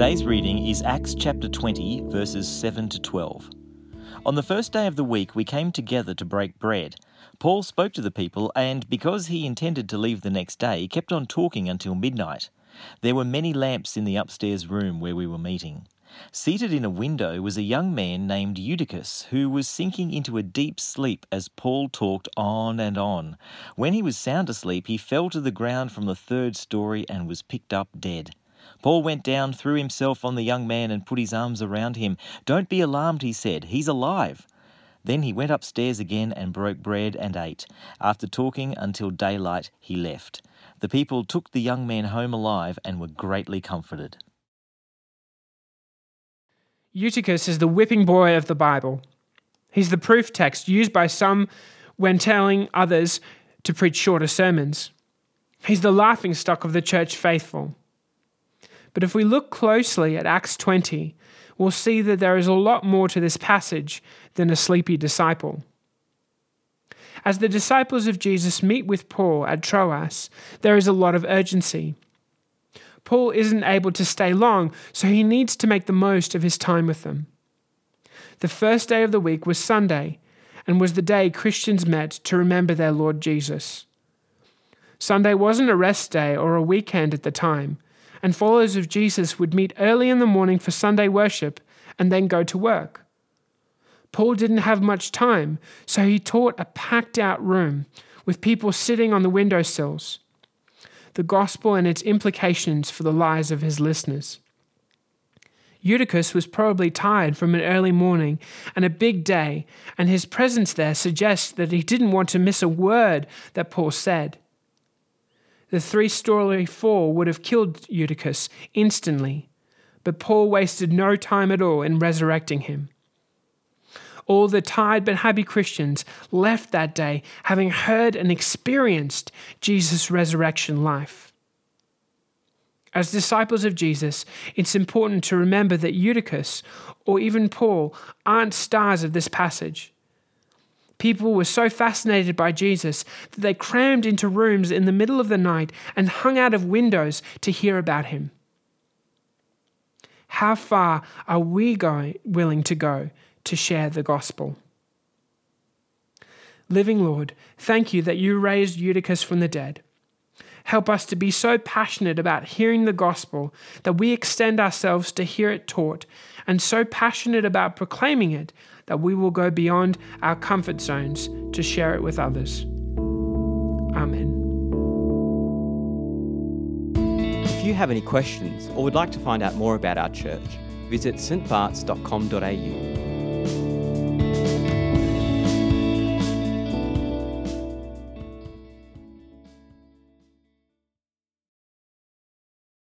Today's reading is Acts chapter 20, verses 7 to 12. On the first day of the week, we came together to break bread. Paul spoke to the people, and because he intended to leave the next day, kept on talking until midnight. There were many lamps in the upstairs room where we were meeting. Seated in a window was a young man named Eutychus, who was sinking into a deep sleep as Paul talked on and on. When he was sound asleep, he fell to the ground from the third story and was picked up dead. Paul went down, threw himself on the young man, and put his arms around him. Don't be alarmed, he said. He's alive. Then he went upstairs again and broke bread and ate. After talking until daylight, he left. The people took the young man home alive and were greatly comforted. Eutychus is the whipping boy of the Bible. He's the proof text used by some when telling others to preach shorter sermons. He's the laughing stock of the church faithful. But if we look closely at Acts 20, we'll see that there is a lot more to this passage than a sleepy disciple. As the disciples of Jesus meet with Paul at Troas, there is a lot of urgency. Paul isn't able to stay long, so he needs to make the most of his time with them. The first day of the week was Sunday, and was the day Christians met to remember their Lord Jesus. Sunday wasn't a rest day or a weekend at the time, and followers of Jesus would meet early in the morning for Sunday worship and then go to work. Paul didn't have much time, so he taught a packed out room with people sitting on the windowsills the gospel and its implications for the lives of his listeners. Eutychus was probably tired from an early morning and a big day, and his presence there suggests that he didn't want to miss a word that Paul said. The three story fall would have killed Eutychus instantly, but Paul wasted no time at all in resurrecting him. All the tired but happy Christians left that day having heard and experienced Jesus' resurrection life. As disciples of Jesus, it's important to remember that Eutychus or even Paul aren't stars of this passage. People were so fascinated by Jesus that they crammed into rooms in the middle of the night and hung out of windows to hear about him. How far are we going, willing to go to share the gospel. Living Lord, thank you that you raised Eutychus from the dead. Help us to be so passionate about hearing the gospel that we extend ourselves to hear it taught, and so passionate about proclaiming it that we will go beyond our comfort zones to share it with others. Amen. If you have any questions or would like to find out more about our church, visit stbarts.com.au